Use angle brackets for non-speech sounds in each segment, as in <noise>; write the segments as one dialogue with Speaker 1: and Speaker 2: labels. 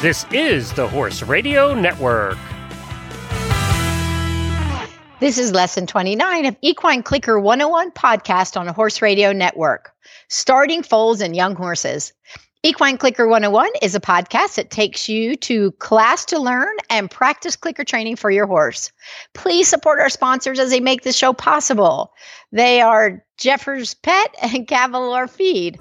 Speaker 1: This is the Horse Radio Network.
Speaker 2: This is lesson 29 of Equine Clicker 101 podcast on the Horse Radio Network. Starting foals and young horses. Equine Clicker 101 is a podcast that takes you to class to learn and practice clicker training for your horse. Please support our sponsors as they make this show possible. They are Jeffers Pet and Cavalor Feed.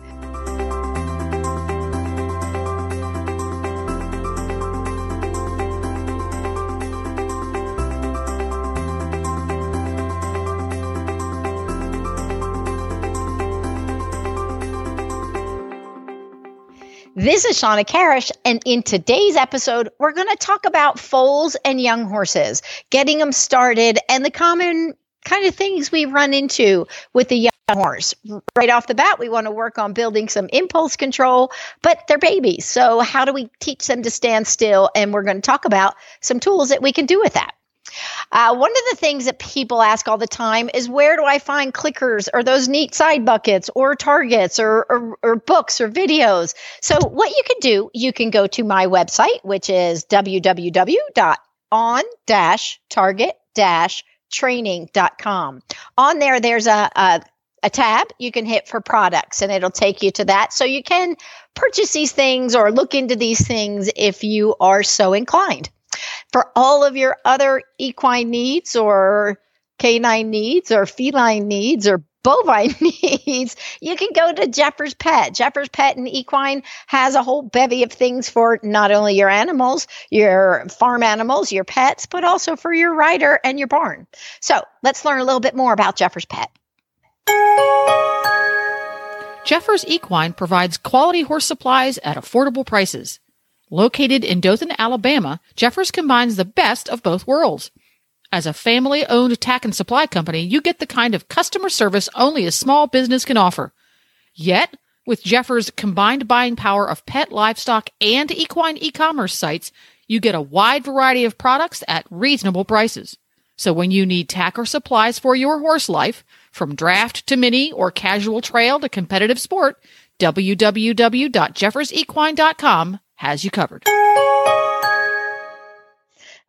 Speaker 2: This is Shawna Karrasch, and in today's episode, we're going to talk about foals and young horses, getting them started, and the common kind of things we run into with the young horse. Right off the bat, we want to work on building some impulse control, but they're babies. So, how do we teach them to stand still? And we're going to talk about some tools that we can do with that. Uh, one of the things that people ask all the time is where do I find clickers or those neat side buckets or targets or, or, or books or videos? So, what you can do, you can go to my website, which is www.on target training.com. On there, there's a, a a tab you can hit for products and it'll take you to that. So you can purchase these things or look into these things if you are so inclined. For all of your other equine needs or canine needs or feline needs or bovine <laughs> needs, you can go to Jeffers Pet. Jeffers Pet and Equine has a whole bevy of things for not only your animals, your farm animals, your pets, but also for your rider and your barn. So let's learn a little bit more about Jeffers Pet.
Speaker 3: Jeffers Equine provides quality horse supplies at affordable prices. Located in Dothan, Alabama, Jeffers combines the best of both worlds. As a family owned tack and supply company, you get the kind of customer service only a small business can offer. Yet, with Jeffers' combined buying power of pet, livestock, and equine e-commerce sites, you get a wide variety of products at reasonable prices. So when you need tack or supplies for your horse life, from draft to mini or casual trail to competitive sport, www.jeffersequine.com has you covered.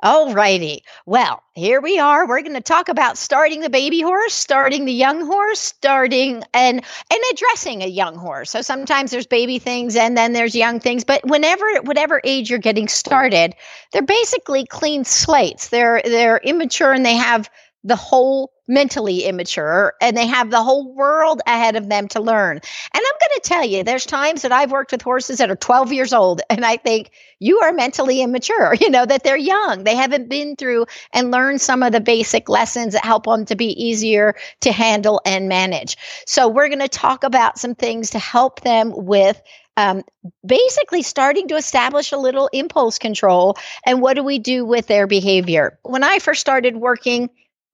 Speaker 2: All righty. Well, here we are. We're going to talk about starting the baby horse, starting the young horse, starting and and addressing a young horse. So sometimes there's baby things and then there's young things, but whenever whatever age you're getting started, they're basically clean slates. They're they're immature and they have the whole mentally immature and they have the whole world ahead of them to learn. And I'm going to tell you, there's times that I've worked with horses that are 12 years old and I think you are mentally immature, <laughs> you know, that they're young. They haven't been through and learned some of the basic lessons that help them to be easier to handle and manage. So we're going to talk about some things to help them with um, basically starting to establish a little impulse control and what do we do with their behavior. When I first started working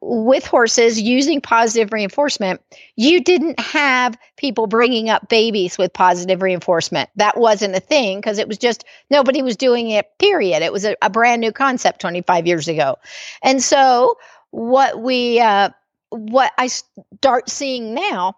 Speaker 2: with horses using positive reinforcement, you didn't have people bringing up babies with positive reinforcement. That wasn't a thing because it was just nobody was doing it, period. It was a, a, brand new concept 25 years ago. And so, what we, uh, what I start seeing now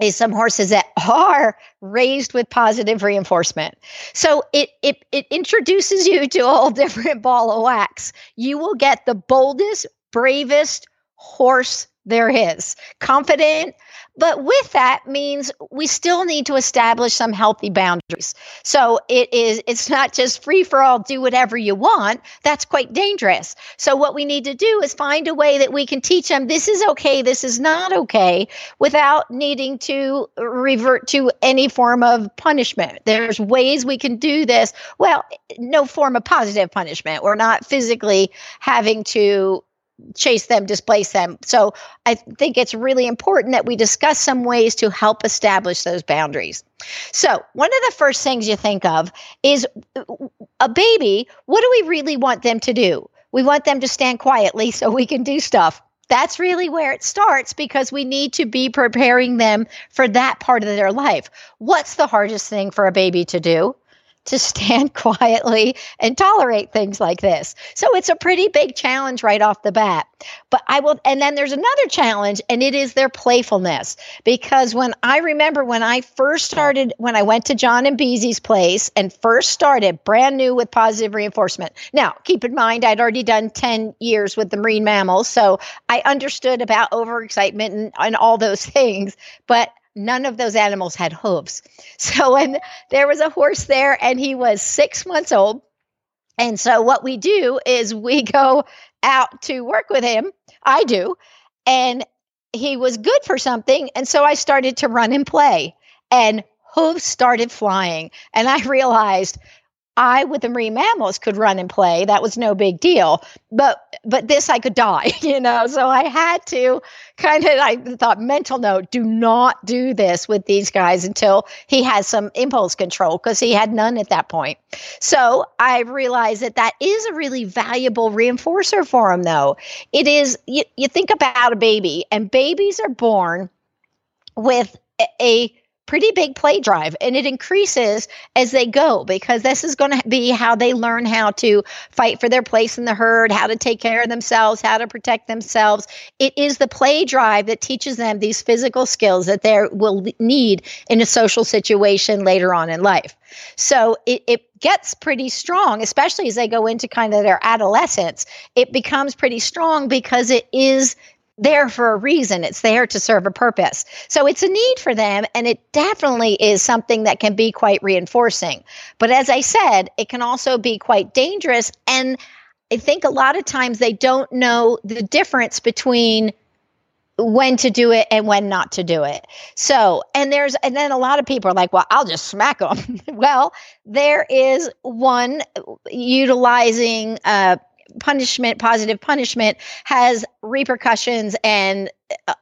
Speaker 2: is some horses that are raised with positive reinforcement. So it it it introduces you to a whole <laughs> different ball of wax. You will get the boldest, bravest, horse there is. Confident, but with that means we still need to establish some healthy boundaries. So it is it's not just free for all do whatever you want. That's quite dangerous. So what we need to do is find a way that we can teach them this is okay, this is not okay without needing to revert to any form of punishment. There's ways we can do this. Well, no form of positive punishment. We're not physically having to chase them, displace them. So I think it's really important that we discuss some ways to help establish those boundaries. So, one of the first things you think of is a baby. What do we really want them to do? We want them to stand quietly so we can do stuff. That's really where it starts because we need to be preparing them for that part of their life. What's the hardest thing for a baby to do? To stand <laughs> quietly and tolerate things like this. So it's a pretty big challenge right off the bat. But I will, and then there's another challenge, and it is their playfulness. Because when I remember when I first started, when I went to John and Beezy's place and first started brand new with positive reinforcement. Now, keep in mind, I'd already done 10 years with the marine mammals. So I understood about overexcitement and, and all those <laughs> things. But none of those animals had hooves. <laughs> So when there was a horse there and he was six months old, and so what we do is we <laughs> go out to work with him. I do. And he was good for something. And so I started to run and play. And hooves started flying. And I <laughs> realized I with the marine mammals could run and play. That was no big deal. But but this I could die, <laughs> you know. So I had to kind of I thought mental note, do not do this with these guys until he has some impulse control because he had none at that point. So I realized that that is a really valuable reinforcer for him though. It is you, you think about a baby and babies are born with a, a pretty big play drive and it increases as they go because this is going to be how they learn how to fight for their place in the herd, how to take care of themselves, how to protect themselves. It is the play drive that teaches them these physical skills that they will need in a social situation later on in life. So it, it gets pretty strong, especially as they go into kind of their adolescence. It becomes pretty strong because it is there for a reason. It's there to serve a purpose. So it's a need for them, and it definitely is something that can be quite reinforcing. But as I said, it can also be quite dangerous. And I think a lot of times they don't know the difference between when to do it and when not to do it. So, and there's, and then a lot of people are like, well, I'll just smack them. <laughs> well, there is one utilizing, uh, punishment, positive punishment, has repercussions and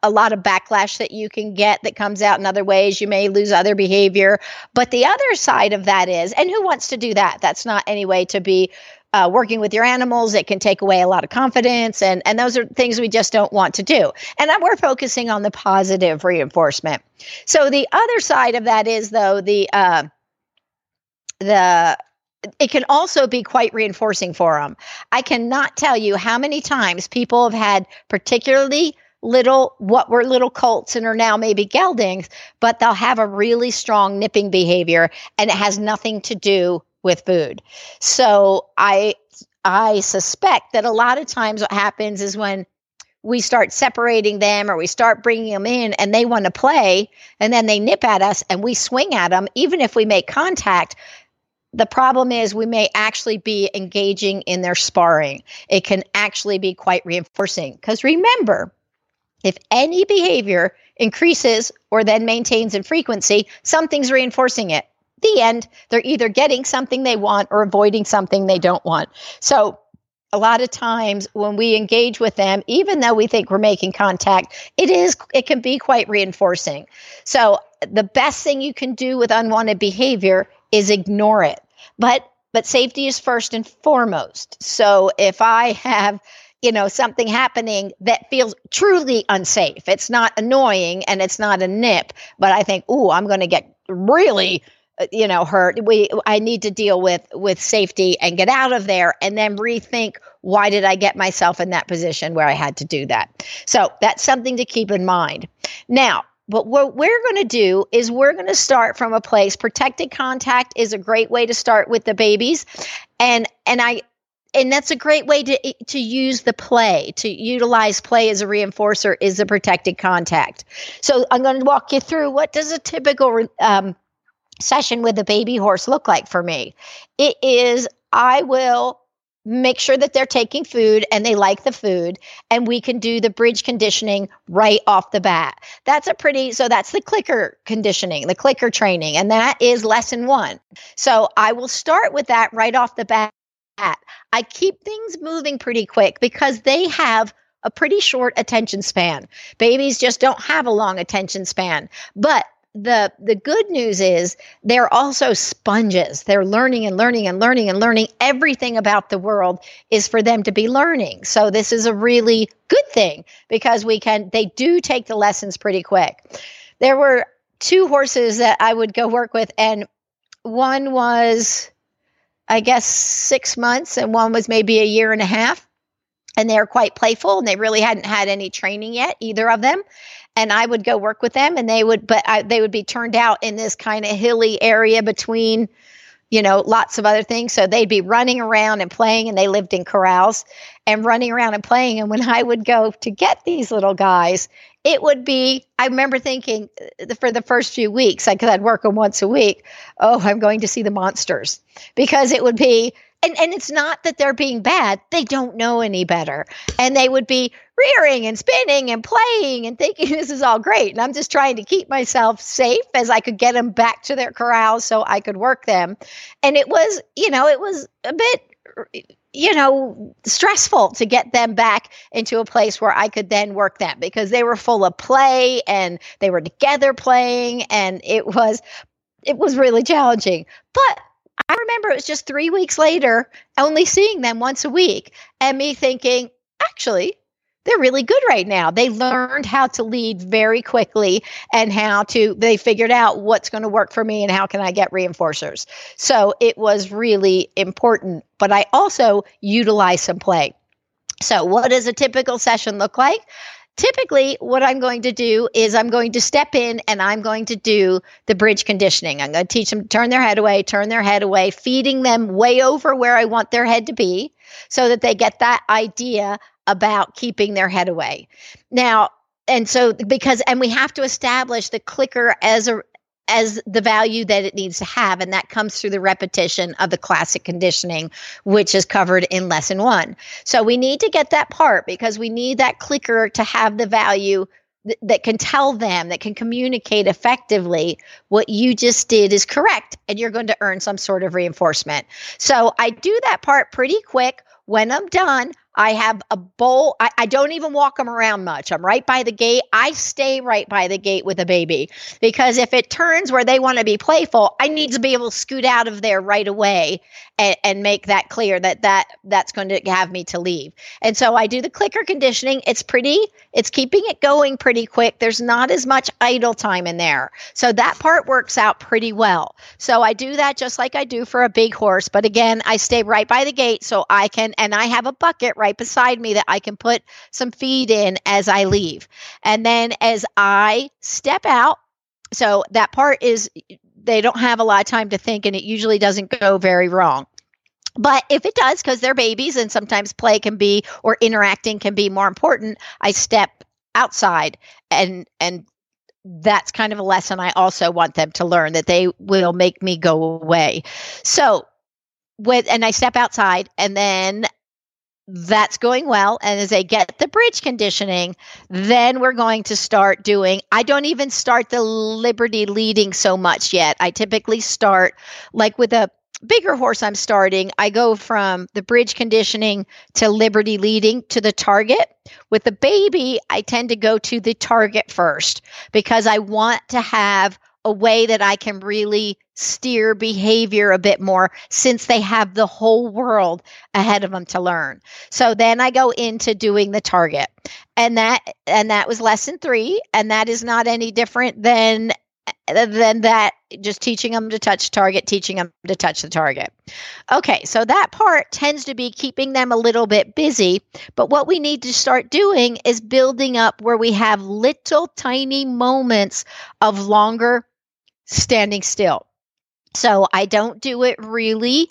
Speaker 2: a lot of backlash that you can get that comes out in other ways. You may lose other behavior. But the other side of that is, and who wants to do that? That's not any way to be uh, working with your animals. It can take away a lot of confidence. And, and those are things we just don't want to do. And we're focusing on the positive reinforcement. So the other side of that is, though, the, uh, the it can also be quite reinforcing for them. I cannot tell you how many times people have had particularly little what were little colts and are now maybe geldings, but they'll have a really strong nipping behavior and it has nothing to do with food. So I I suspect that a lot of times what happens is when we start separating them or we start bringing them in and they want to play and then they nip at us and we swing at them even if we make contact the problem is we may actually be engaging in their sparring. It can actually be quite reinforcing. Because remember, if any behavior increases or then maintains in frequency, something's reinforcing it. The end, they're either getting something they want or avoiding something they don't want. So, a lot of times when we engage with them, even though we think we're making contact, it is it can be quite reinforcing. So, the best thing you can do with unwanted behavior is ignore it. But but safety is first and foremost. So if I have you know something happening that feels truly unsafe it's not annoying and it's not a nip but i think oh i'm going to get really uh, you know hurt we i need to deal with with safety and get out of there and then rethink why did i get myself in that position where i had to do that so that's something to keep in mind now but what we're going to do is we're going to start from a place. Protected contact is a great way to start with the babies. And and I and that's a great way to to use the play to utilize play as a reinforcer is a protected contact so i'm going to walk you through what does a typical um, session with a baby horse look like for me it is i will make sure that they're taking food and they like the food and we can do the bridge conditioning right off the bat. That's a pretty so that's the clicker conditioning the clicker training and that is lesson one. So i will start with that right off the bat. I keep things moving pretty quick because they have a pretty short attention span. Babies just don't have a long attention span. But the the good news is they're also sponges they're learning and learning and learning and learning everything about the world is for them to be learning so this is a really good thing because we can they do take the lessons pretty quick there were two horses that i would go work with and one was, I guess, six months, and one was maybe a year and a half. And they're quite playful, and they really hadn't had any training yet, either of them. And I would go work with them, and they would, but I, they would be turned out in this kind of hilly area between you know, lots of other things. So they'd be running around and playing, and they lived in corrals and running around and playing. And when <laughs> I would go to get these little guys, it would be, I remember thinking uh, for the first few weeks, because I'd work them once a week, oh, I'm going to see the monsters because it would be, and, and it's not that they're being bad, they don't know any better. And they would be rearing and spinning and playing and thinking <laughs> this is all great. And I'm just trying to keep myself safe as I could get them back to their corrals so I could work them. And it was, you know, it was a bit you know, stressful to get them back into a place where I could then work them because they were full of play and they were together playing and it was it was really challenging. But I remember it was just 3 weeks later only seeing them once a week and me thinking, actually, they're really good right now. They learned how to lead very quickly and how to, they figured out what's going to work for me and how can I get reinforcers. So it was really important, but I also utilize some play. So, what does a typical session look like? Typically, what I'm going to do is I'm going to step in and I'm going to do the bridge conditioning. I'm going to teach them to turn their head away, turn their head away, feeding them way over where I want their head to be so that they get that idea about keeping their head away. Now, and so because and we have to establish the clicker as a as the value that it needs to have and that comes through the repetition of the classic conditioning which is covered in lesson 1. So we need to get that part because we need that clicker to have the value th- that can tell them that can communicate effectively what you just did is correct and you're going to earn some sort of reinforcement. So I do that part pretty quick when I'm done, I have a bowl. I, I, don't even walk them around much. I'm right by the gate. I stay right by the gate with a baby because if it turns where they want to be playful, I need to be able to scoot out of there right away and, and make that clear that that that's going to have me to leave. And so I do the clicker conditioning. It's pretty. It's keeping it going pretty quick. There's not as much idle time in there, so that part works out pretty well. So I do that just like I do for a big horse. But again, I stay right by the gate so I can, and I have a bucket right beside me that I can put some feed in as I leave. And then as I step out, so that part is they don't have a lot of time to think and it usually doesn't go very wrong. But if it does, because they're babies and sometimes play can be or interacting can be more important, I step outside and and that's kind of a lesson I also want them to learn that they will make me go away. So with and I step outside and then that's going well. And as they get the bridge conditioning, then we're going to start doing. I don't even start the Liberty leading so much yet. I typically start like with a bigger horse I'm starting, I go from the bridge conditioning to Liberty leading to the target. With the baby, I tend to go to the target first because I want to have a way that I can really steer behavior a bit more since they have the whole world ahead of them to learn. So then I go into doing the target. And that and that was lesson 3 and that is not any different than uh, than that just teaching them to touch target teaching them to touch the target okay so that part tends to be keeping them a little bit busy but what we need to start doing is building up where we have little tiny moments of longer standing still. So I don't do it really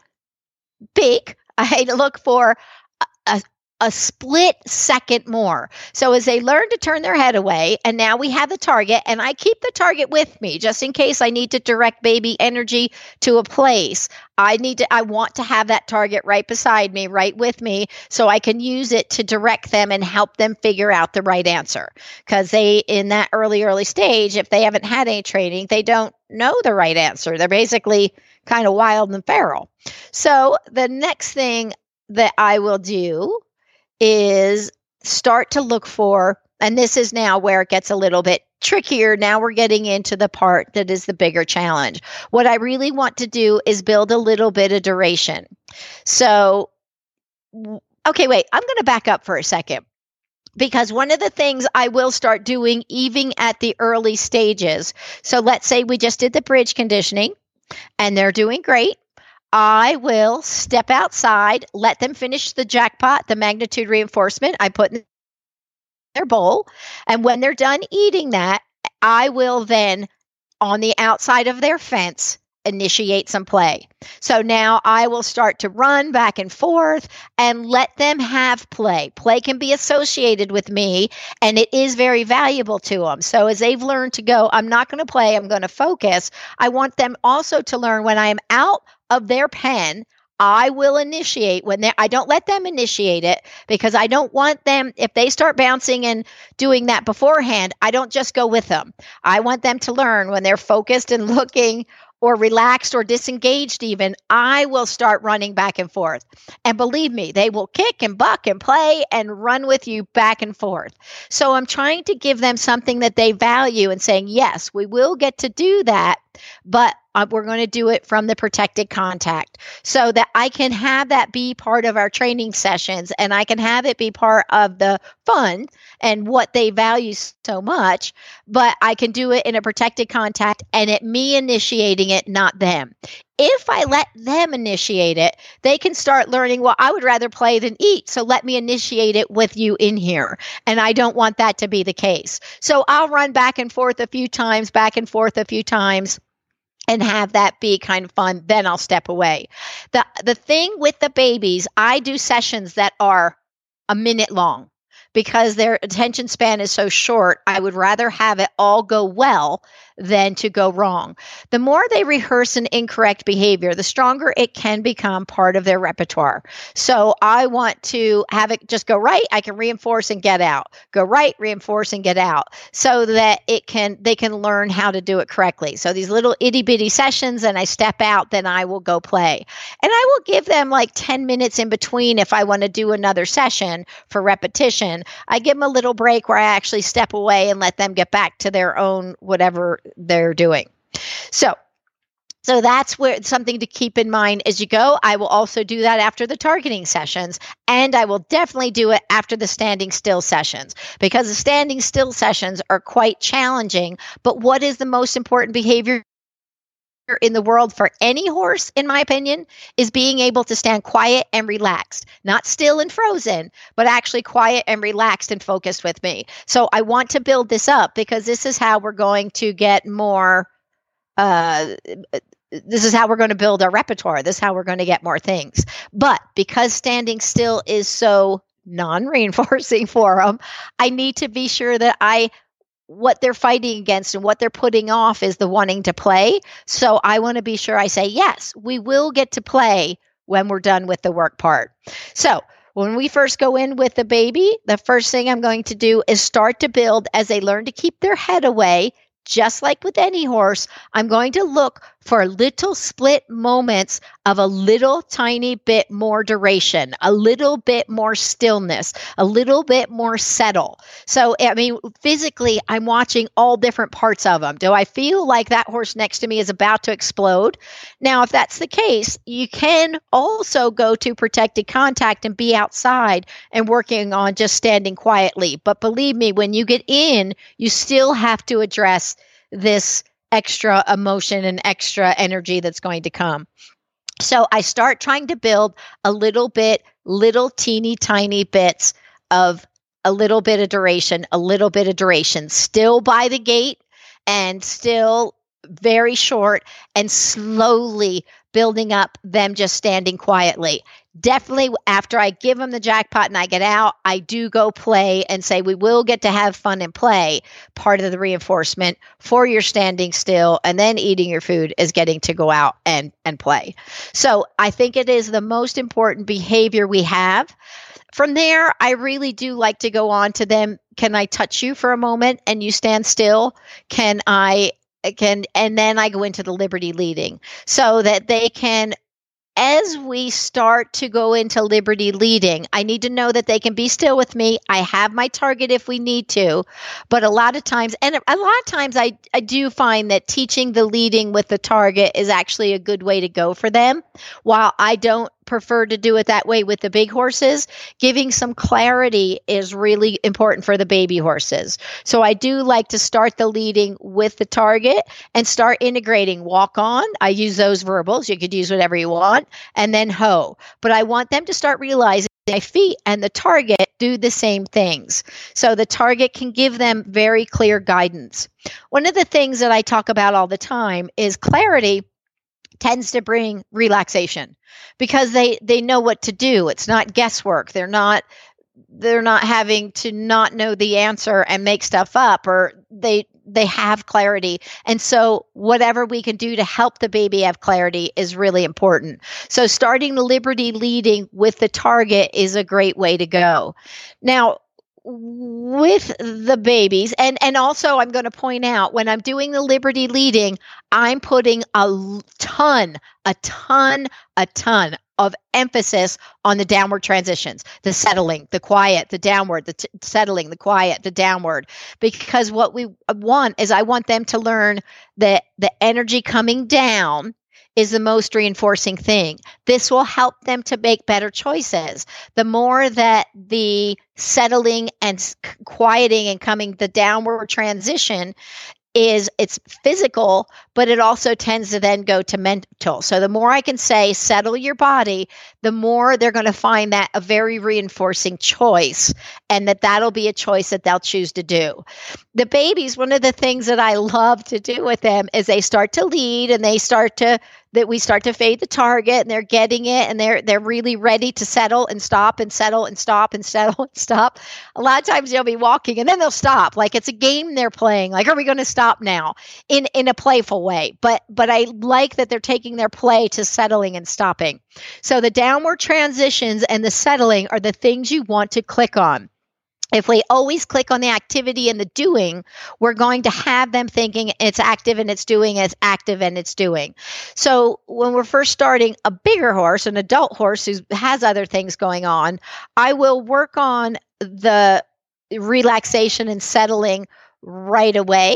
Speaker 2: big. <laughs> I look for a, a split second more. So as they learn to turn their head away, and now we have the target, and I keep the target with me just in case I need to direct baby energy to a place. I need to, I want to have that target right beside me, right with me, so I can use it to direct them and help them figure out the right answer. Because they, in that early, early stage, if they haven't had any training, they don't know the right answer. They're basically kind of wild and feral. So the next thing that I will do is start to look for, and this is now where it gets a little bit trickier. Now we're getting into the part that is the bigger challenge. What I really want to do is build a little bit of duration. So, okay, wait, I'm going to back up for a second because one of the things I will start doing even at the early stages. So let's say we just did the bridge conditioning and they're doing great, I will step outside, let them finish the jackpot, the magnitude reinforcement I put in their bowl. And when they're done eating that, I will then, on the outside of their fence, initiate some play. So now I will start to run back and forth and let them have play. Play can be associated with me and it is very valuable to them. So as they've learned to go, I'm not going to play, I'm going to focus. I want them also to learn when I am out of their pen, I will initiate when they I don't let them initiate it because I don't want them if they start bouncing and doing that beforehand, I don't just go with them. I want them to learn when they're focused and <laughs> looking or relaxed or disengaged even, I will start running back and forth. And believe me, they will kick and buck and play and run with you back and forth. So I'm trying to give them something that they value and saying, yes, we will get to do that, but uh, we're going to do it from the protected contact so that I can have that be part of our training sessions and I can have it be part of the fun and what they value so much, but I can do it in a protected contact and it me initiating it, not them. If I let them initiate it, they can start learning, well, I would rather play than eat. So let me initiate it with you in here. And I don't want that to be the case. So I'll run back and forth a few times, back and forth a few times and have that be kind of fun then i'll step away. The the thing with the babies i do sessions that are a minute long because their attention span is so short i would rather have it all go well than to go wrong. The more they rehearse an incorrect behavior, the stronger it can become part of their repertoire. So I want to have it just go right. I can reinforce and get out. Go right, reinforce and get out so that it can they can learn how to do it correctly. So these little itty bitty sessions and I step out, then I will go play. And I will give them like 10 minutes in between if I want to do another session for repetition. I give them a little break where I actually step away and let them get back to their own whatever they're doing. So, so that's where something to keep in mind as you go. I will also do that after the targeting sessions, and I will definitely do it after the standing still sessions because the standing still sessions are quite challenging. But what is the most important behavior in the world for any horse, in my opinion, is being able to stand quiet and relaxed, not still and frozen, but actually quiet and relaxed and focused with me. So I want to build this up because this is how we're going to get more. Uh, this is how we're going to build our repertoire. This is how we're going to get more things. But because standing still is so non reinforcing <laughs> for them, I need to be sure that I what they're fighting against and what they're putting off is the wanting to play. So I want to be sure I say, yes, we will get to play when we're done with the work part. So when we first go in with the baby, the first thing I'm going to do is start to build as they learn to keep their head away. Just like with any horse, I'm going to look for little split moments of a little tiny bit more duration, a little bit more stillness, a little bit more settle. So, I mean, physically, I'm watching all different parts of them. Do I feel like that horse next to me is about to explode? Now, if that's the case, you can also go to protected contact and be outside and working on just standing quietly. But believe me, when you get in, you still have to address this extra emotion and extra energy that's going to come. So I start trying to build a little bit, little teeny tiny bits of a little bit of duration, a little bit of duration, still by the gate and still very short and slowly building up them just standing quietly definitely after I give them the jackpot and I get out, I do go play and say, we will get to have fun and play. Part of the reinforcement for your standing still and then eating your food is getting to go out and, and play. So I think it is the most important behavior we have. From there, I really do like to go on to them. Can I touch you for a moment and you stand still? Can I can and then I go into the liberty leading so that they can as we start to go into liberty leading, I need to know that they can be still with me. I have my target if we need to. But a lot of times, and a lot of times, I, I do find that teaching the leading with the target is actually a good way to go for them. While I don't prefer to do it that way with the big horses. Giving some clarity is really important for the baby horses. So I do like to start the leading with the target and start integrating walk on. I use those verbals. You could use whatever you want and then ho. But I want them to start realizing my feet and the target do the same things. So the target can give them very clear guidance. One of the things that I talk about all the time is clarity tends to bring relaxation because they they know what to do. It's not guesswork. They're not they're not having to not know the answer and make stuff up or they they have clarity and so whatever we can do to help the baby have clarity is really important so starting the liberty leading with the target is a great way to go now with the babies and and also i'm going to point out when i'm doing the liberty leading i'm putting a ton a ton a ton of emphasis on the downward transitions, the settling, the quiet, the downward, the t- settling, the quiet, the downward. Because what we uh, want is I want them to learn that the energy coming down is the most reinforcing thing. This will help them to make better choices. The more that the settling and quieting and coming the downward transition is it's physical, but it also tends to then go to mental. So the more I can say, settle your body, the more they're going to find that a very reinforcing choice and that that'll be a choice that they'll choose to do. The babies, one of the things that I love to do with them is they start to lead and they start to that we start to fade the target and they're getting it and they're they're really ready to settle and stop and settle and stop and <laughs> settle and stop. A lot of times they'll be walking and then they'll stop. Like it's a game they're playing. Like, are we going to stop now? In in a playful way. But but I like that they're taking their play to settling and stopping. So the downward transitions and the settling are the things you want to click on if we always click on the activity and the doing, we're going to have them thinking it's active and it's doing, it's active and it's doing. So when we're first starting a bigger horse, an adult horse who has other things going on, I will work on the relaxation and settling right away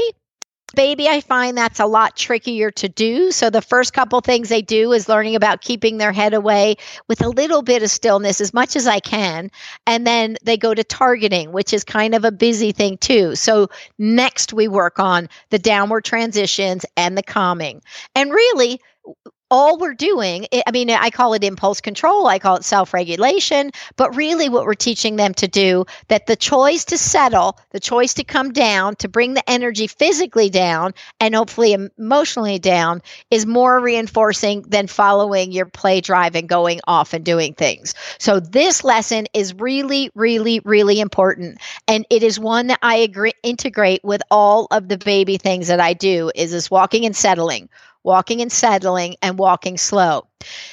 Speaker 2: baby, I find that's a lot trickier to do. So the first couple things they do is learning about keeping their head away with a little bit of stillness as much as I can. And then they go to targeting, which is kind of a busy thing too. So next we work on the downward transitions and the calming. And really, all we're doing, I mean, I call it impulse control, I call it self regulation, but really what we're teaching them to do that the choice to settle, the choice to come down, to bring the energy physically down and hopefully emotionally down is more reinforcing than following your play drive and going off and doing things. So this lesson is really, really, really important. And it is one that I agree, integrate with all of the baby things that I do is this walking and settling walking and settling and walking slow.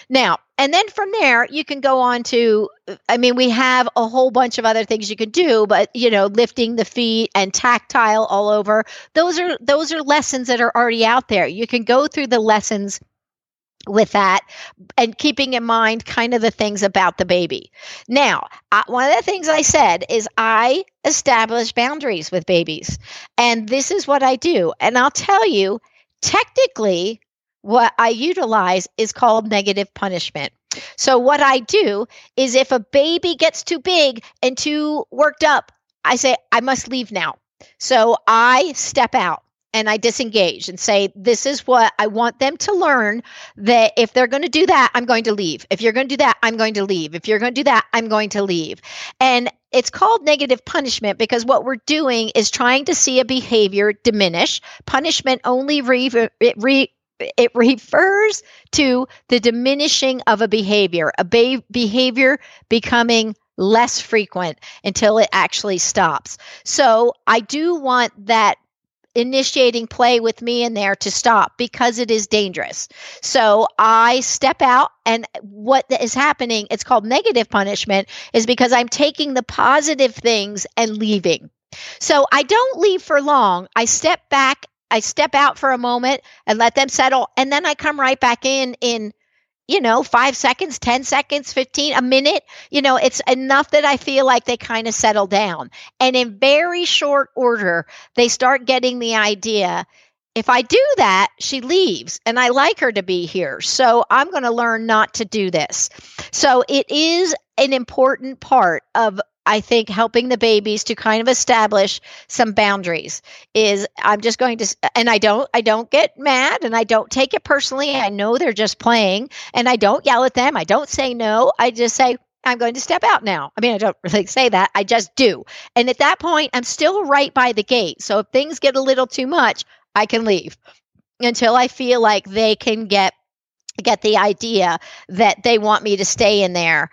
Speaker 2: Now, and then from there, you can go on to, I mean, we have a whole bunch of other things you can do, but you know, lifting the feet and tactile all over. Those are those are lessons that are already out there. You can go through the lessons with that and keeping in mind kind of the things about the baby. Now, uh, one of the things I said is I establish boundaries with babies. And this is what I do. And I'll tell you, technically, what I utilize is called negative punishment. So, what I do is if a baby gets too big and too worked up, I say, I must leave now. So, I step out and I disengage and say, This is what I want them to learn that if they're going to do that, I'm going to leave. If you're going to do that, I'm going to leave. If you're going to do that, I'm going to leave. And it's called negative punishment because what we're doing is trying to see a behavior diminish. Punishment only re, it, re, it refers to the diminishing of a behavior, a be- behavior becoming less frequent until it actually stops. So I do want that initiating play with me in there to stop because it is dangerous. So I step out and what is happening, it's called negative punishment, is because I'm taking the positive things and leaving. So I don't leave for long. I step back, I step out for a moment and let them settle and then I come right back in in you know, five seconds, 10 seconds, 15, a minute. You know, it's enough that I feel like they kind of settle down. And in very short order, they start getting the idea if I do that, she leaves and I like her to be here. So I'm going to learn not to do this. So it is an important part of I think helping the babies to kind of establish some boundaries is I'm just going to and I don't I don't get mad and I don't take it personally. I know they're just playing and I don't yell at them. I don't say no. I just say I'm going to step out now. I mean, I don't <laughs> really say that. I just do. And at that point, I'm still right by the gate. So if things get a little too much, I can leave until I feel like they can get get the idea that they want me to stay in there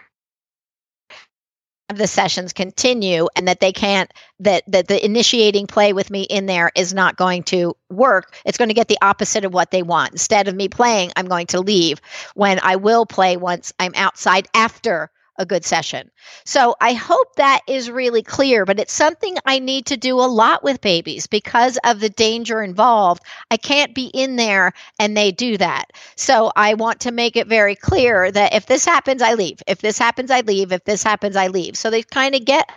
Speaker 2: the sessions continue and that they can't that that the initiating play with me in there is not going to work it's going to get the opposite of what they want. Instead of me playing i'm going to leave. When i will play once i'm outside after a good session. So I hope that is really clear, but it's something I need to do a lot with babies because of the danger involved. I can't be in there and they do that. So I want to make it very clear that if this happens, I leave. If this happens, I leave. If this happens, I leave. So they kind of get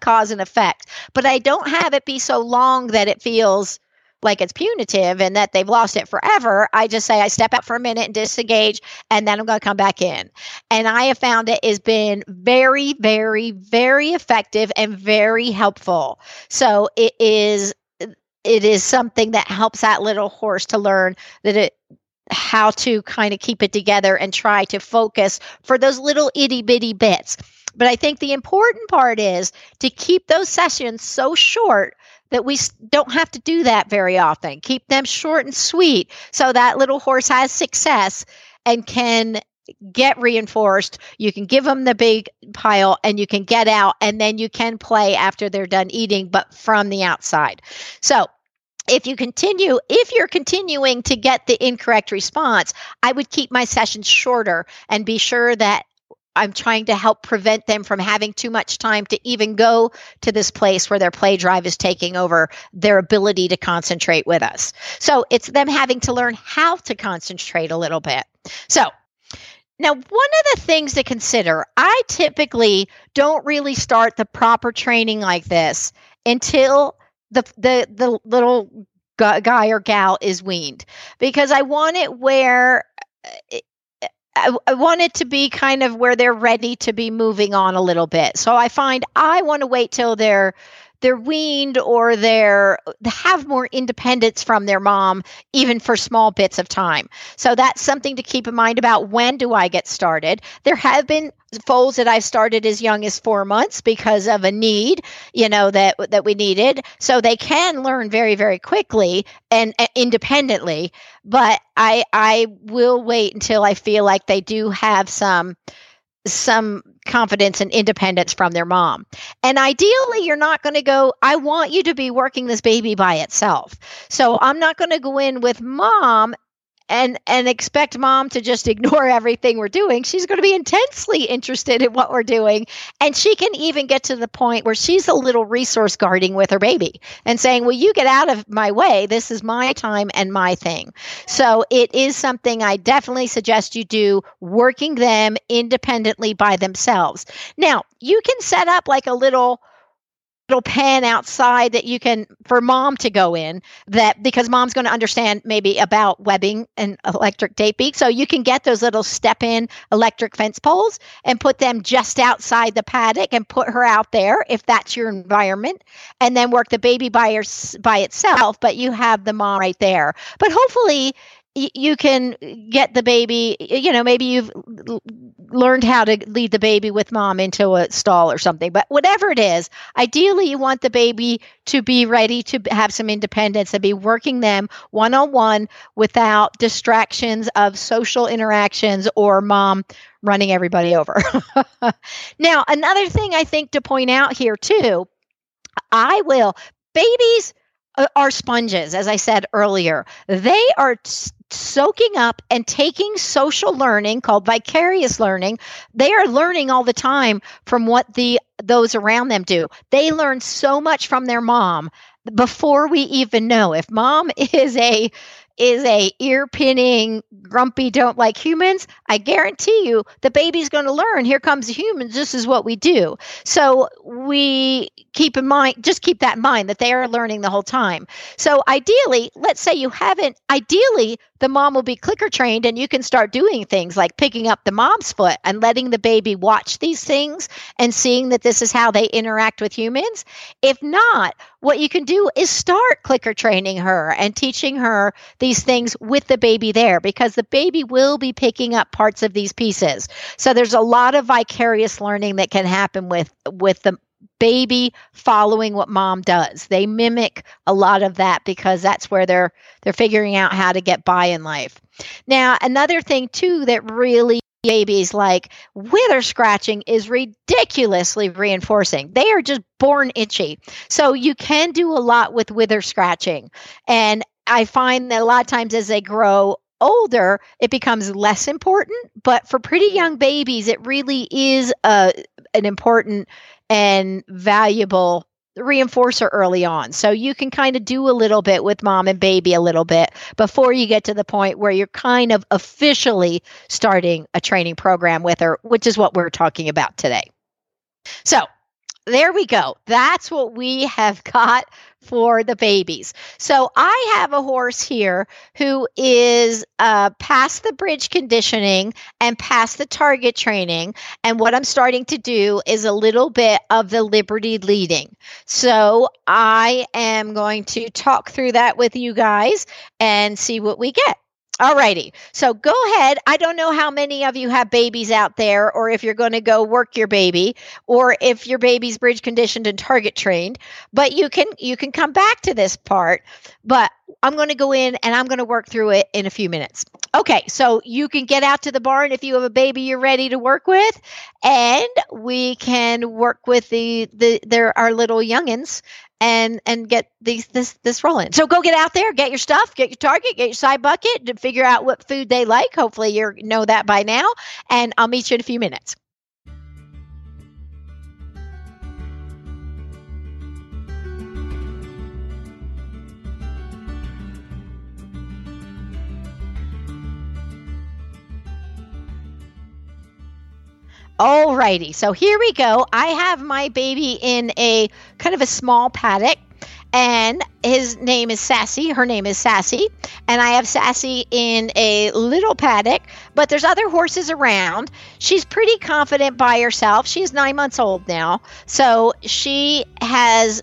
Speaker 2: cause and effect, but I don't have it be so long that it feels like it's punitive and that they've lost it forever. I just say I step out for a minute and disengage, and then I'm going to come back in. And I have found it has been very, very, very effective and very helpful. So it is it is something that helps that little horse to learn that it how to kind of keep it together and try to focus for those little itty bitty bits. But I think the important part is to keep those sessions so short that we don't have to do that very often. Keep them short and sweet so that little horse has success and can get reinforced. You can give them the big pile and you can get out and then you can play after they're done eating, but from the outside. So if you continue, if you're continuing to get the incorrect response, I would keep my sessions shorter and be sure that I'm trying to help prevent them from having too much time to even go to this place where their play drive is taking over their ability to concentrate with us. So it's them having to learn how to concentrate a little bit. So now, one of the things to consider, I typically don't really start the proper training like this until the the the little guy or gal is weaned because I want it where uh, I, I, want it to be kind of where they're ready to be moving on a little bit. So I find I want to wait till they're they're weaned or they're they have more independence from their mom even for small bits of time. So that's something to keep in mind about when do i get started. There have been foals that i've started as young as four months because of a need you know that that we needed. So they can learn very very quickly and uh, independently but i i will wait until i feel like they do have some some confidence and independence from their mom. And ideally, you're not going to go, I want you to be working this baby by itself. So I'm not going to go in with mom and and expect mom to just ignore everything we're doing. She's going to be intensely interested in what we're doing and she can even get to the point where she's a little resource guarding with her baby and saying well you get out of my way. This is my time and my thing. So it is something i definitely suggest you do working them independently by themselves. Now you can set up like a little little pen outside that you can for mom to go in that because mom's going to understand maybe about webbing and electric beak so you can get those little step in electric fence poles and put them just outside the paddock and put her out there if that's your environment and then work the baby by, your, by itself but you have the mom right there. But hopefully you can get the baby you know maybe you've learned how to lead the baby with mom into a stall or something but whatever it is ideally you want the baby to be ready to have some independence and be working them one-on-one without distractions of social interactions or mom running everybody over <laughs> now another thing i think to point out here too i will babies uh, are sponges, as I said earlier. They are soaking up and taking social learning called vicarious learning. They are learning all the time from what the those around them do. They learn so much from their mom before we even know. If mom <laughs> is a is a ear pinning, grumpy, don't like humans, I guarantee you the baby's going to learn. Here comes the humans. This is what we do. So we keep in mind, just keep that in mind that they are learning the whole time. So ideally, let's say you haven't, ideally, the mom will be clicker trained and you can start doing things like picking up the mom's foot and letting the baby watch these things and seeing that this is how they interact with humans. If not, what you can do is start clicker training her and teaching her these things with the baby there because the baby will be picking up parts of these pieces. So there's a lot of vicarious learning that can happen with with the baby following what mom does. They mimic a lot of that because that's where they're they're figuring out how to get by in life. Now, another thing too that really babies like wither scratching is ridiculously reinforcing. They are just born itchy. So you can do a lot with wither scratching. And I find that a lot of times as they grow older, it becomes less important. But for pretty young babies, it really is a, uh, an important and valuable reinforcer early on. So you can kind of do a little bit with mom and baby a little bit before you get to the point where you're kind of officially starting a training program with her, which is what we're talking about today. So there we go. That's what we have got for the babies. So I have a horse here who is uh, past the bridge conditioning and past the target training. And what I'm starting to do is a little bit of the liberty leading. So I am going to talk through that with you guys and see what we get. All righty. So go ahead. I don't know how many of you have babies out there, or if you're going to go work your baby, or if your baby's bridge conditioned and target trained. But you can you can come back to this part. But I'm going to go in and I'm going to work through it in a few minutes. Okay, so you can get out to the barn if you have a baby you're ready to work with, and we can work with the the there are little youngins and and get these this this rolling. So go get out there, get your stuff, get your target, get your side bucket, to figure out what food they like. Hopefully you know that by now, and I'll meet you in a few minutes. Alrighty, so here we go. I have my baby in a kind of a small paddock, and his name is Sassy. Her name is Sassy, and I have Sassy in a little paddock, but there's other horses around. She's pretty confident by herself. She's nine months old now, so she has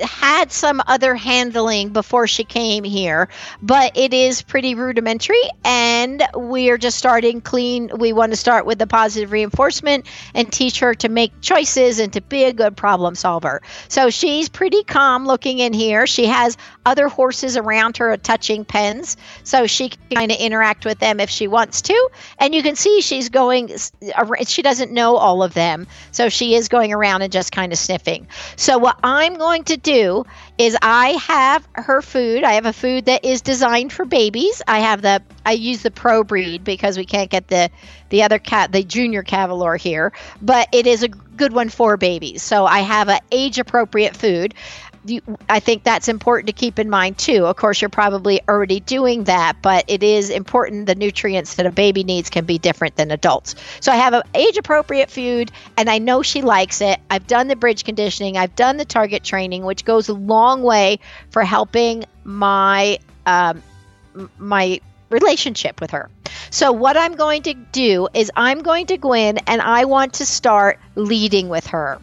Speaker 2: had some other handling before she came here, but it is pretty rudimentary and we're just starting clean. We want to start with the positive reinforcement and teach her to make choices and to be a good problem solver. So she's pretty calm looking in here. She has other horses around her touching pens, so she can kind of interact with them if she wants to. And you can see she's going, she doesn't know all of them, so she is going around and just kind of sniffing. So what I'm going to do is I have her food. I have a food that is designed for babies. I have the I use the pro breed because we can't get the the other cat the junior Cavalor here, but it is a good one for babies. So I have a age appropriate food you, I think that's important to keep in mind too. Of course, you're probably already doing that, but it is important the nutrients that a baby needs can be different than adults. So I have an age appropriate food, and I know she likes it. I've done the bridge conditioning, I've done the target training, which goes a long way for helping my um, my relationship with her. So, what I'm going to do is I'm going to go in and I want to start leading with her.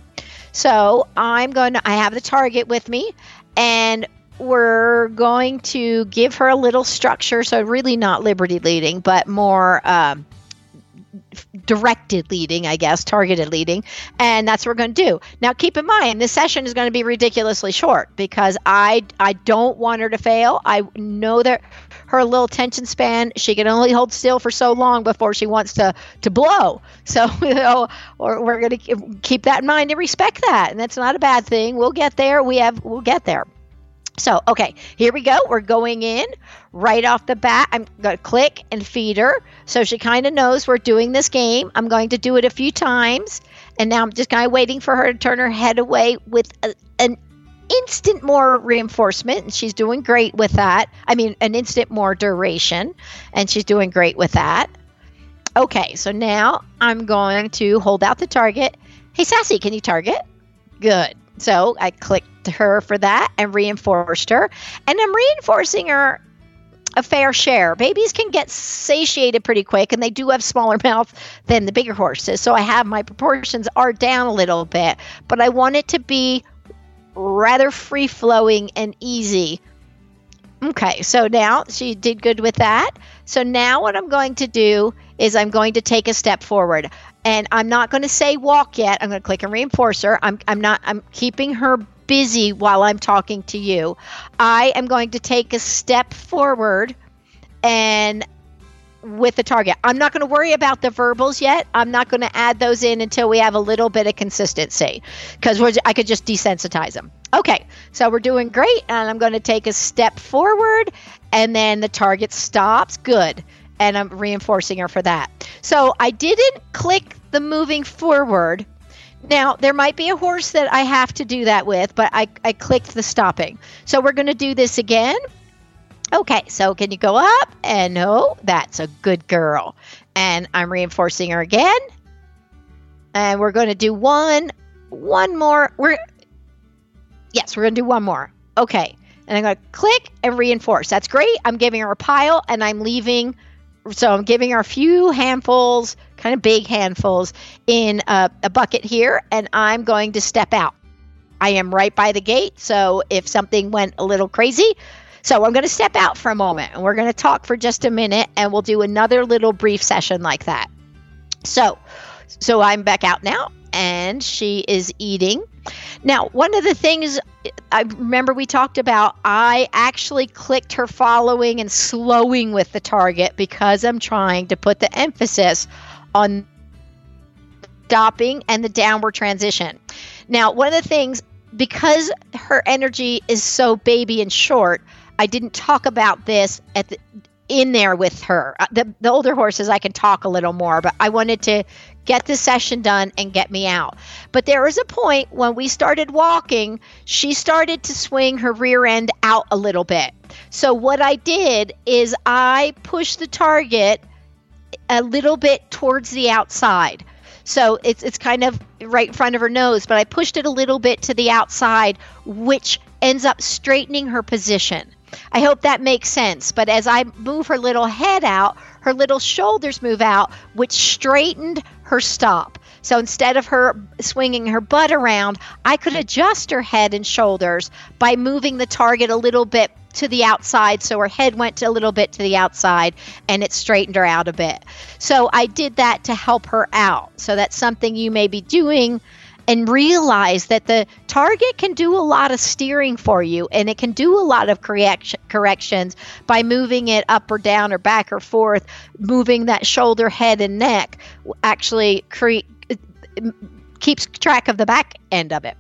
Speaker 2: So I'm going to, I have the target with me and we're going to give her a little structure. So, really not liberty leading, but more um, directed leading, I guess, targeted leading. And that's what we're going to do. Now, keep in mind, this session is going to be ridiculously short because I, I don't want her to fail. I know that her little attention span, she can only hold still for so long before she wants to, to blow. <laughs> So, you know, or we're going to keep that in mind and respect that. And that's not a bad thing. We'll get there. We have, we'll get there. So, okay, here we go. We're going in right off the bat. I'm going to click and feed her. So she kind of knows we're doing this game. I'm going to do it a few times. And now I'm just kind of waiting for her to turn her head away with a, an instant more reinforcement, and she's doing great with that. I mean, an instant more duration, and she's doing great with that. Okay, so now I'm going to hold out the target. Hey, Sassy, can you target? Good. So I clicked her for that and reinforced her. And I'm reinforcing her a fair share. Babies can get satiated pretty quick and they do have smaller <laughs> mouth than the bigger horses. So I have my proportions are down a little bit, but I want it to be rather free flowing and easy. Okay, so now she did good with that. So now what I'm going to do is I'm going to take a step forward. And I'm not going to say walk yet. I'm going to click and reinforce her. I'm, I'm not, I'm keeping her busy while I'm talking to you. I am going to take a step forward and with the target. I'm not going to worry about the verbals yet. I'm not going to add those in until we have a little bit of consistency because I could just desensitize them. Okay, so we're doing great, and I'm going to take a step forward, and then the target stops. Good. And I'm reinforcing her for that. So I didn't click the moving forward. Now, there might be a horse that I have to do that with, but I, I clicked the stopping. So we're going to do this again. Okay, so can you go up? And no, that's a good girl. And I'm reinforcing her again. And we're going to do one, one more. We're, yes, we're going to do one more. Okay. And I'm going to click and reinforce. That's great. I'm giving her a pile and I'm leaving. So I'm giving her a few handfuls, kind of big handfuls, in a, a bucket here. And I'm going to step out. I am right by the gate. So if something went a little crazy, so I'm going to step out for a moment and we're going to talk for just a minute and we'll do another little brief session like that. So, so I'm back out now and she is eating. Now, one of the things I remember we talked about, I actually clicked her following and slowing with the target because I'm trying to put the emphasis on stopping and the downward transition. Now, one of the things, because her energy is so baby and short, I didn't talk about this at the in there with her. Uh, the, the older horses, I can talk a little more, but I wanted to get the session done and get me out. But there was a point when we started walking, she started to swing her rear end out a little bit. So what I did is I pushed the target a little bit towards the outside. So it's it's kind of right in front of her nose, but I pushed it a little bit to the outside, which ends up straightening her position. I hope that makes sense. But as I move her little head out, her little shoulders move out, which straightened her stop. So instead of her swinging her butt around, I could adjust her head and shoulders by moving the target a little bit to the outside. So her head went a little bit to the outside and it straightened her out a bit. So I did that to help her out. So that's something you may be doing and realize that the target can do a lot of steering for you and it can do a lot of correction, corrections by moving it up or down or back or forth, moving that shoulder, head, and neck actually create keeps track of the back end of it.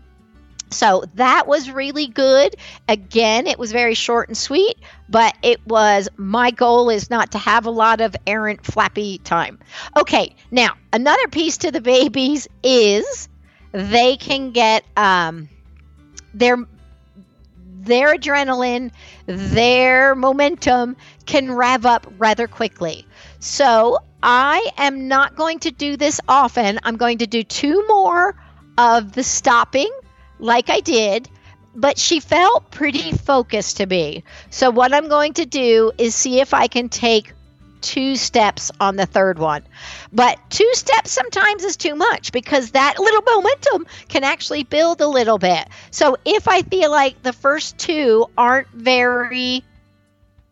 Speaker 2: So that was really good. Again, it was very short and sweet, but it was my goal is not to have a lot of errant flappy time. Okay, now another piece to the babies is they can get um, their their adrenaline, their momentum can rev up rather quickly. So I am not going to do this often. I'm going to do two more of the stopping, like I did, but she felt pretty focused to me. So what I'm going to do is see if I can take two steps on the third one. But two steps sometimes is too much because that little momentum can actually build a little bit. So if I feel like the first two aren't very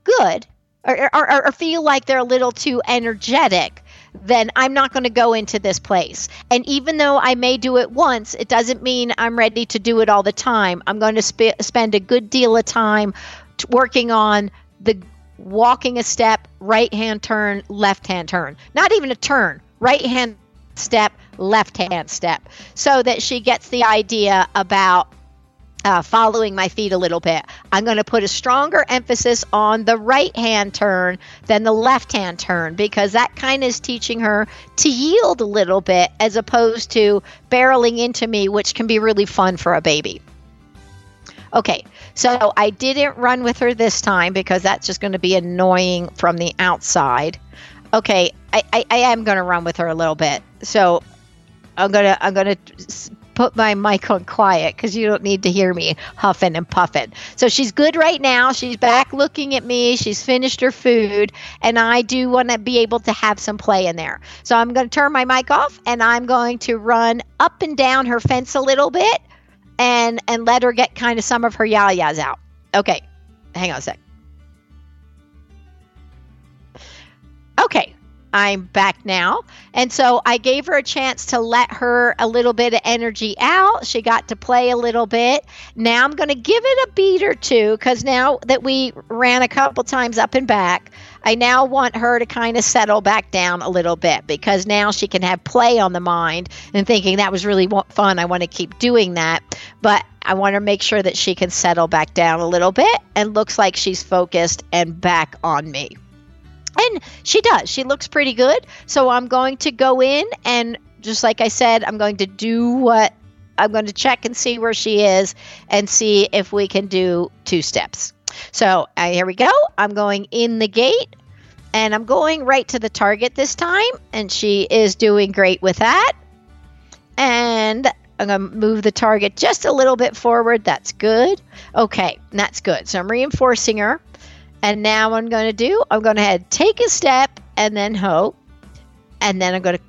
Speaker 2: good or, or, or feel like they're a little too energetic, then I'm not going to go into this place. And even though I may do it once, it doesn't mean I'm ready to do it all the time. I'm going to sp- spend a good deal of time t- working on the walking a step, right hand turn, left hand turn. Not even a turn, right hand step, left hand step, so that she gets the idea about uh, following my feet a little bit. I'm going to put a stronger emphasis on the right hand turn than the left hand turn because that kind of is teaching her to yield a little bit as opposed to barreling into me, which can be really fun for a baby. Okay, so I didn't run with her this time because that's just going to be annoying from the outside. Okay, I, I, I am going to run with her a little bit. So I'm gonna I'm gonna put my mic on quiet because you don't need to hear me huffing and puffing. So she's good right now. She's back looking at me. She's finished her food, and I do want to be able to have some play in there. So I'm going to turn my mic off, and I'm going to run up and down her fence a little bit, and and let her get kind of some of her yayas out. Okay, hang on a sec. Okay, I'm back now. And so I gave her a chance to let her a little bit of energy out. She got to play a little bit. Now I'm going to give it a beat or two because now that we ran a couple times up and back, I now want her to kind of settle back down a little bit because now she can have play on the mind and thinking that was really fun. I want to keep doing that. But I want to make sure that she can settle back down a little bit and looks like she's focused and back on me. And she does. She looks pretty good. So I'm going to go in and just like I said, I'm going to do what I'm going to check and see where she is and see if we can do two steps. So uh, here we go. I'm going in the gate and I'm going right to the target this time. And she is doing great with that. And I'm going to move the target just a little bit forward. That's good. Okay, that's good. So I'm reinforcing her. And now I'm going to do, I'm going to head take a step and then hope. And then I'm going to,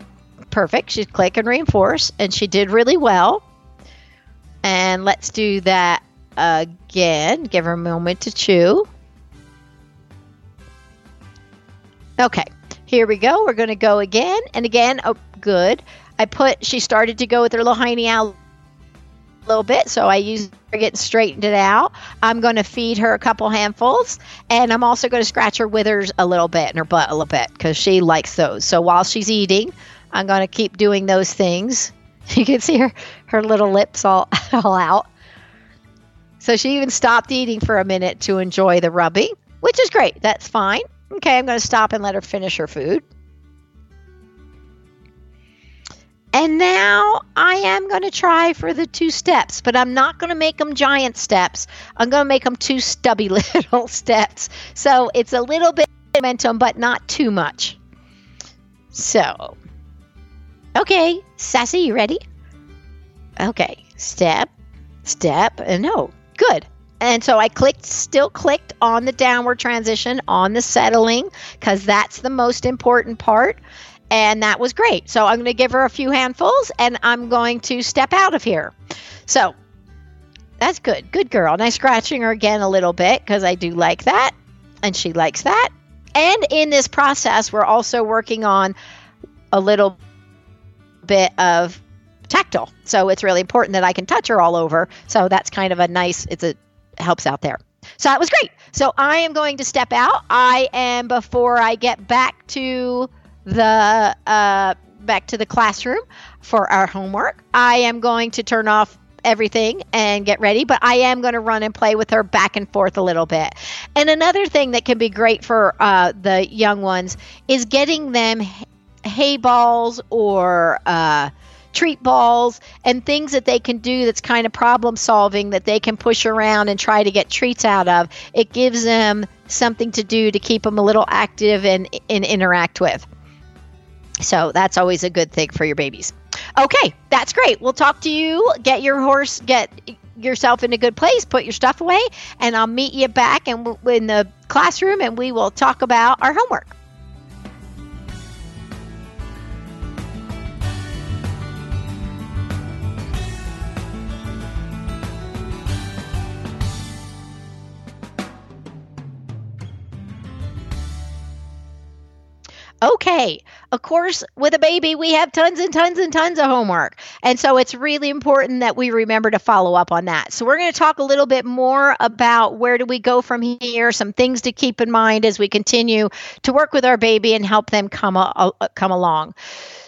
Speaker 2: perfect. She's click and reinforce. And she did really well. And let's do that again. Give her a moment to chew. Okay, here we go. We're going to go again and again. Oh, good. I put, she started to go with her little hiney out a little bit. So I use getting straightened it out. I'm going to feed her a couple handfuls, and I'm also going to scratch her withers a little bit and her butt a little bit because she likes those. So while she's eating, I'm going to keep doing those things. <laughs> You can see her her little lips all <laughs> all out. So she even stopped eating for a minute to enjoy the rubbing, which is great. That's fine. Okay, I'm going to stop and let her finish her food. And now I am going to try for the two steps, but I'm not going to make them giant steps. I'm going to make them two stubby <laughs> little steps. So it's a little bit momentum, but not too much. So, okay, Sassy, you ready? Okay, step, step, and no, good. And so I clicked, still clicked on the downward transition, on the settling, because that's the most important part and that was great. So I'm going to give her a few handfuls and I'm going to step out of here. So that's good. Good girl. And I scratching her again a little bit because I do like that and she likes that. And in this process, we're also working on a little bit of tactile. So it's really important that I can touch her all over. So that's kind of a nice, it's a helps out there. So that was great. So I am going to step out. I am before I get back to the uh, back to the classroom for our homework. I am going to turn off everything and get ready, but I am going to run and play with her back and forth a little bit. And another thing that can be great for uh, the young ones is getting them hay balls or uh, treat balls and things that they can do that's kind of problem solving that they can push around and try to get treats out of. It gives them something to do to keep them a little active and, and interact with. So that's always a good thing for your babies. Okay, that's great. We'll talk to you. Get your horse, get yourself in a good place, put your stuff away, and I'll meet you back in, in the classroom and we will talk about our homework. Okay, of course, with a baby, we have tons and tons and tons of homework. And so it's really important that we remember to follow up on that. So we're going to talk a little bit more about where do we go from here, some things to keep in mind as we continue to work with our baby and help them come, come along.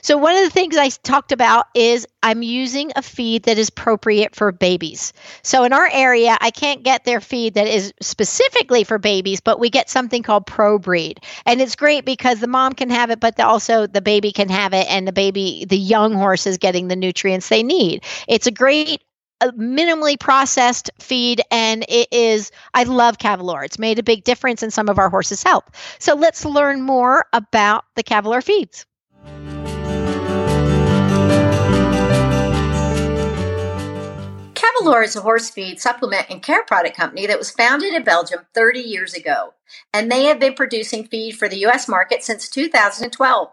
Speaker 2: So, one of the things I talked about is I'm using a feed that is appropriate for babies. So, in our area, I can't get their feed that is specifically for babies, but we get something called Pro Breed. And it's great because the mom can have it, but also the baby can have it, and the baby, the young horse, is getting the nutrients they need. It's a great a minimally processed feed and it is i love Cavalor it's made a big difference in some of our horses health so let's learn more about the Cavalor feeds
Speaker 4: Cavalor is a horse feed supplement and care product company that was founded in Belgium 30 years ago, and they have been producing feed for the US market since 2012.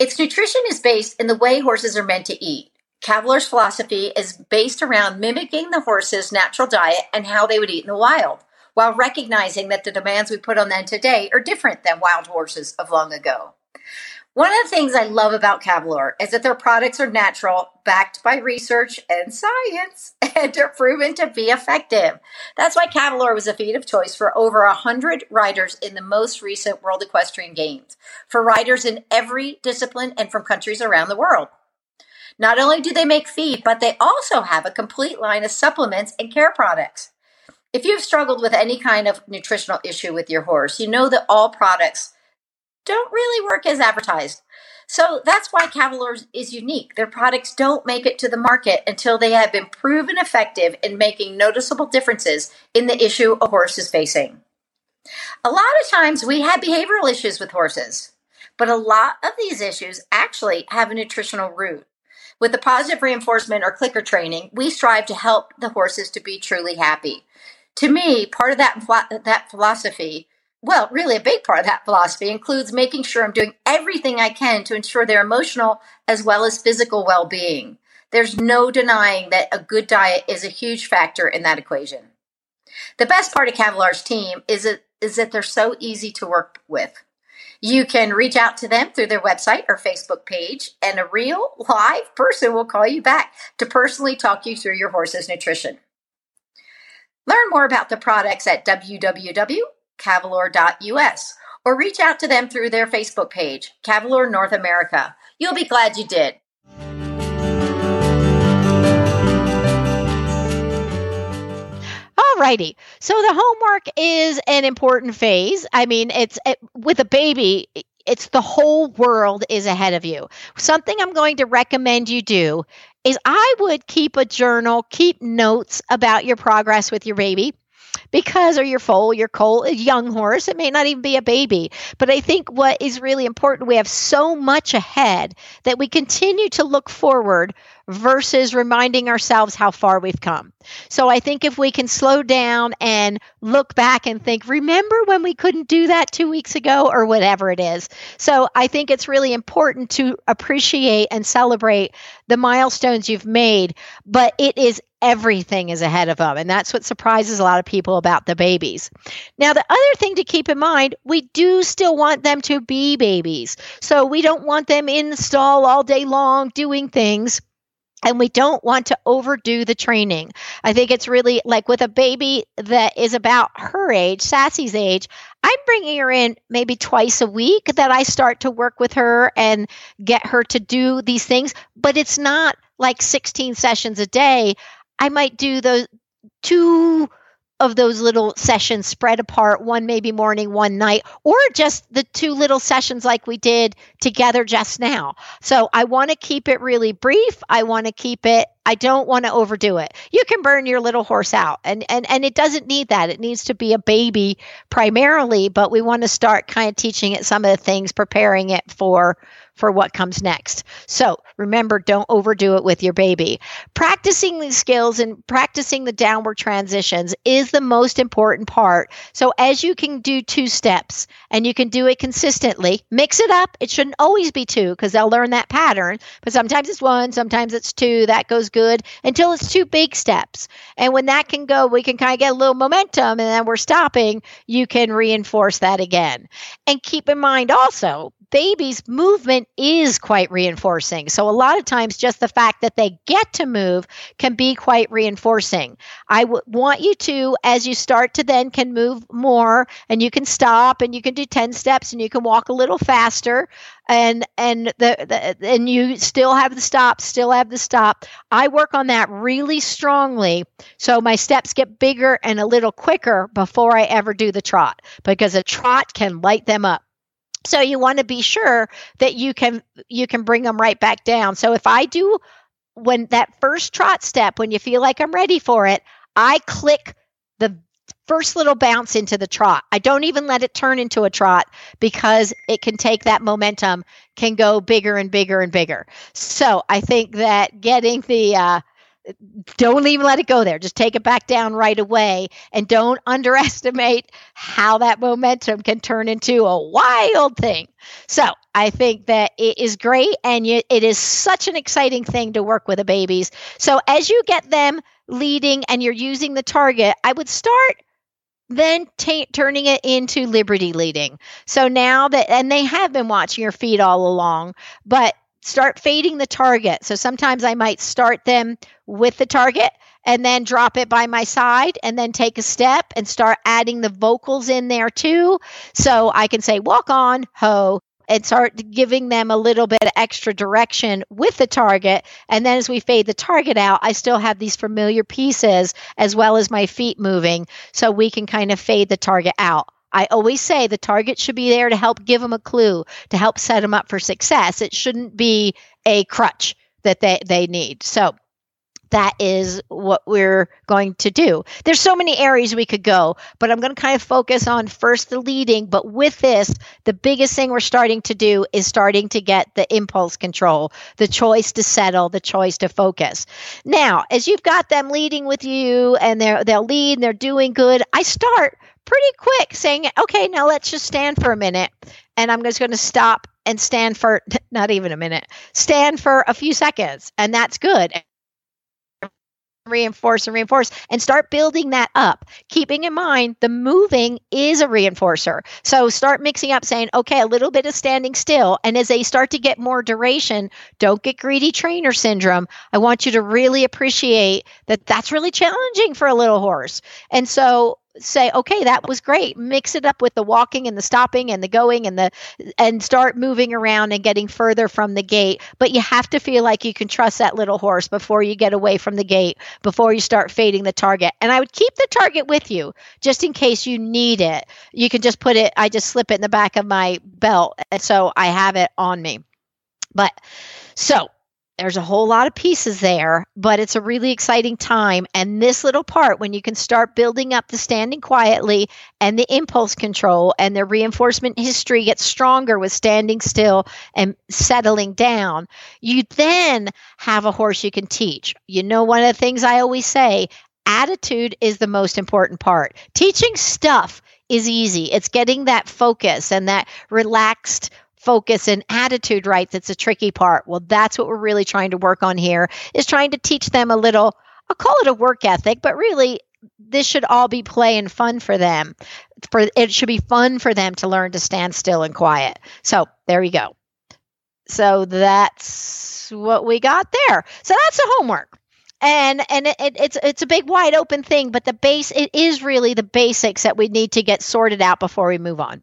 Speaker 4: Its nutrition is based in the way horses are meant to eat. Cavalor's philosophy is based around mimicking the horse's natural diet and how they would eat in the wild, while recognizing that the demands we put on them today are different than wild horses of long ago. One of the things I love about Cavalor is that their products are natural, backed by research and science, <laughs> and are proven to be effective. That's why Cavalor was a feed of choice for over 100 riders in the most recent World Equestrian Games, for riders in every discipline and from countries around the world. Not only do they make feed, but they also have a complete line of supplements and care products. If you've struggled with any kind of nutritional issue with your horse, you know that all products don't really work as advertised. So that's why Cavalor is unique. Their products don't make it to the market until they have been proven effective in making noticeable differences in the issue a horse is facing. A lot of times we have behavioral issues with horses, but a lot of these issues actually have a nutritional root. With the positive reinforcement or clicker training, we strive to help the horses to be truly happy. To me, part of that that philosophy well, really a big part of that philosophy includes making sure I'm doing everything I can to ensure their emotional as well as physical well being. There's no denying that a good diet is a huge factor in that equation. The best part of Cavalor's team is, it, is that they're so easy to work with. You can reach out to them through their website or Facebook page, and a real live person will call you back to personally talk you through your horse's nutrition. Learn more about the products at www cavalor.us or reach out to them through their Facebook page, Cavalor North America. You'll be glad you did.
Speaker 2: Alrighty. So the homework is an important phase. I mean, it's it, with a baby, it's the whole world is ahead of you. Something I'm going to recommend you do is I would keep a journal, keep notes about your progress with your baby because or your foal, your colt, a young horse. It may not even be a baby. But I think what is really important, we have so much ahead that we continue to look forward versus reminding ourselves how far we've come. So I think if we can slow down and look back and think, remember when we couldn't do that two weeks ago or whatever it is. So I think it's really important to appreciate and celebrate the milestones you've made, but it is everything is ahead of them. And that's what surprises a lot of people about the babies. Now, the other thing to keep in mind, we do still want them to be babies. So we don't want them in the stall all day long doing things and we don't want to overdo the training. I think it's really like with a baby that is about her age, Sassy's age, I'm bringing her in maybe twice a week that I start to work with her and get her to do these things, but it's not like 16 sessions a day. I might do those two of those little sessions spread apart, one maybe morning, one night, or just the two little sessions like we did together just now. So I want to keep it really brief. I want to keep it I don't want to overdo it. You can burn your little horse out and and and it doesn't need that. It needs to be a baby primarily, but we want to start kind of teaching it some of the things, preparing it for for what comes next. So remember, don't overdo it with your baby. Practicing these skills and practicing the downward transitions is the most important part. So as you can do two steps and you can do it consistently, mix it up. It shouldn't always be two because they'll learn that pattern, but sometimes it's one, sometimes it's two. That goes good until it's two big steps. And when that can go, we can kind of get a little momentum and then we're stopping. You can reinforce that again. And keep in mind also, baby's movement is quite reinforcing. So, a lot of times, just the fact that they get to move can be quite reinforcing. I w- want you to, as you start to then can move more and you can stop and you can do 10 steps and you can walk a little faster and and the, the and you still have the stop still have the stop i work on that really strongly so my steps get bigger and a little quicker before i ever do the trot because a trot can light them up so you want to be sure that you can you can bring them right back down so if i do when that first trot step, when you feel like I'm ready for it, I click the first little bounce into the trot. I don't even let it turn into a trot because it can take that momentum, can go bigger and bigger and bigger. So I think that getting the uh, don't even let it go there. Just take it back down right away and don't <laughs> underestimate how that momentum can turn into a wild thing. So I think that it is great and you, it is such an exciting thing to work with the babies. So as you get them leading and you're using the target, I would start then t- turning it into liberty leading. So now that, and they have been watching your feet all along, but start fading the target. So sometimes I might start them with the target and then drop it by my side and then take a step and start adding the vocals in there too. So I can say, walk on, ho, and start giving them a little bit of extra direction with the target. And then as we fade the target out, I still have these familiar pieces as well as my feet moving so we can kind of fade the target out. I always say the target should be there to help give them a clue, to help set them up for success. It shouldn't be a crutch that they, they need. So that is what we're going to do. There's so many areas we could go, but I'm going to kind of focus on first the leading. But with this, the biggest thing we're starting to do is starting to get the impulse control, the choice to settle, the choice to focus. Now, as you've got them leading with you and they're, they'll lead and they're doing good, I start pretty quick saying, okay, now let's just stand for a minute. And I'm just going to stop and stand for <laughs> not even a minute, stand for a few seconds. And that's good. Reinforce and reinforce and start building that up. Keeping in mind the moving is a reinforcer. So start mixing up saying okay a little bit of standing still. And as they start to get more duration don't get greedy trainer syndrome. I want you to really appreciate that that's really challenging for a little horse. And so say okay that was great. Mix it up with the walking and the stopping and the going and the and start moving around and getting further from the gate. But you have to feel like you can trust that little horse before you get away from the gate before you start fading the target. And i would keep the target with you just in case you need it. You can just put it i just slip it in the back of my belt and so i have it on me. But so there's a whole lot of pieces there, but it's a really exciting time. And this little part, when you can start building up the standing quietly and the impulse control and the reinforcement history gets stronger with standing still and settling down, you then have a horse you can teach. You know, one of the things I always say attitude is the most important part. Teaching stuff is easy. It's getting that focus and that relaxed focus and attitude right that's a tricky part. Well, that's what we're really trying to work on here is trying to teach them a little I'll call it a work ethic, but really this should all be play and fun for them. For it should be fun for them to learn to stand still and quiet. So, there you go. So that's what we got there. So that's the homework and and it, it, it's it's a big wide open thing but the base it is really the basics that we need to get sorted out before we move on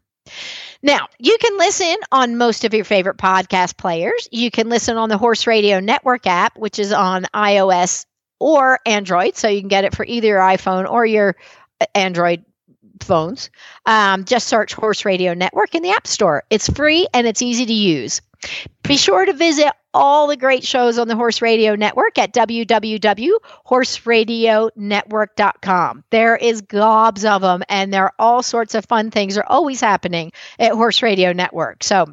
Speaker 2: now, you can listen on most of your favorite podcast players. You can listen on the Horse Radio Network app, which is on iOS or Android. So you can get it for either your iPhone or your uh, Android phones. Um, just search Horse Radio Network in the App Store. It's free and it's easy to use. Be sure to visit all the great shows on the Horse Radio Network at www.horseradionetwork.com. There is gobs of them, and there are all sorts of fun things are always happening at Horse Radio Network. So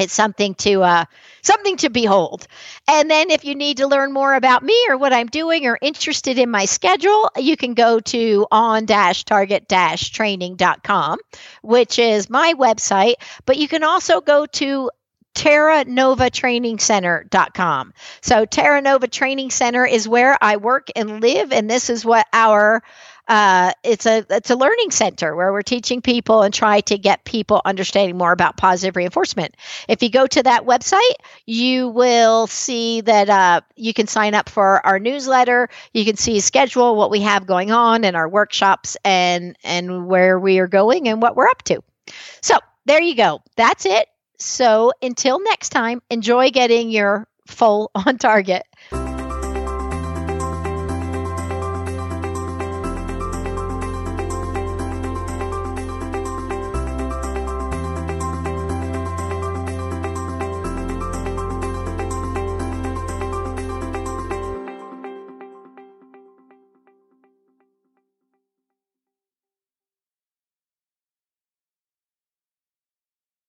Speaker 2: it's something to uh, something to behold. And then if you need to learn more about me or what I'm doing or interested in my schedule, you can go to on-target-training.com, which is my website, but you can also go to terranovatrainingcenter.com. So Terra Nova Training Center is where I work and live and this is what our uh, it's a it's a learning center where we're teaching people and try to get people understanding more about positive reinforcement. If you go to that website, you will see that uh, you can sign up for our newsletter. You can see schedule what we have going on and our workshops and and where we are going and what we're up to. So there you go. That's it. So until next time, enjoy getting your full <laughs> on target.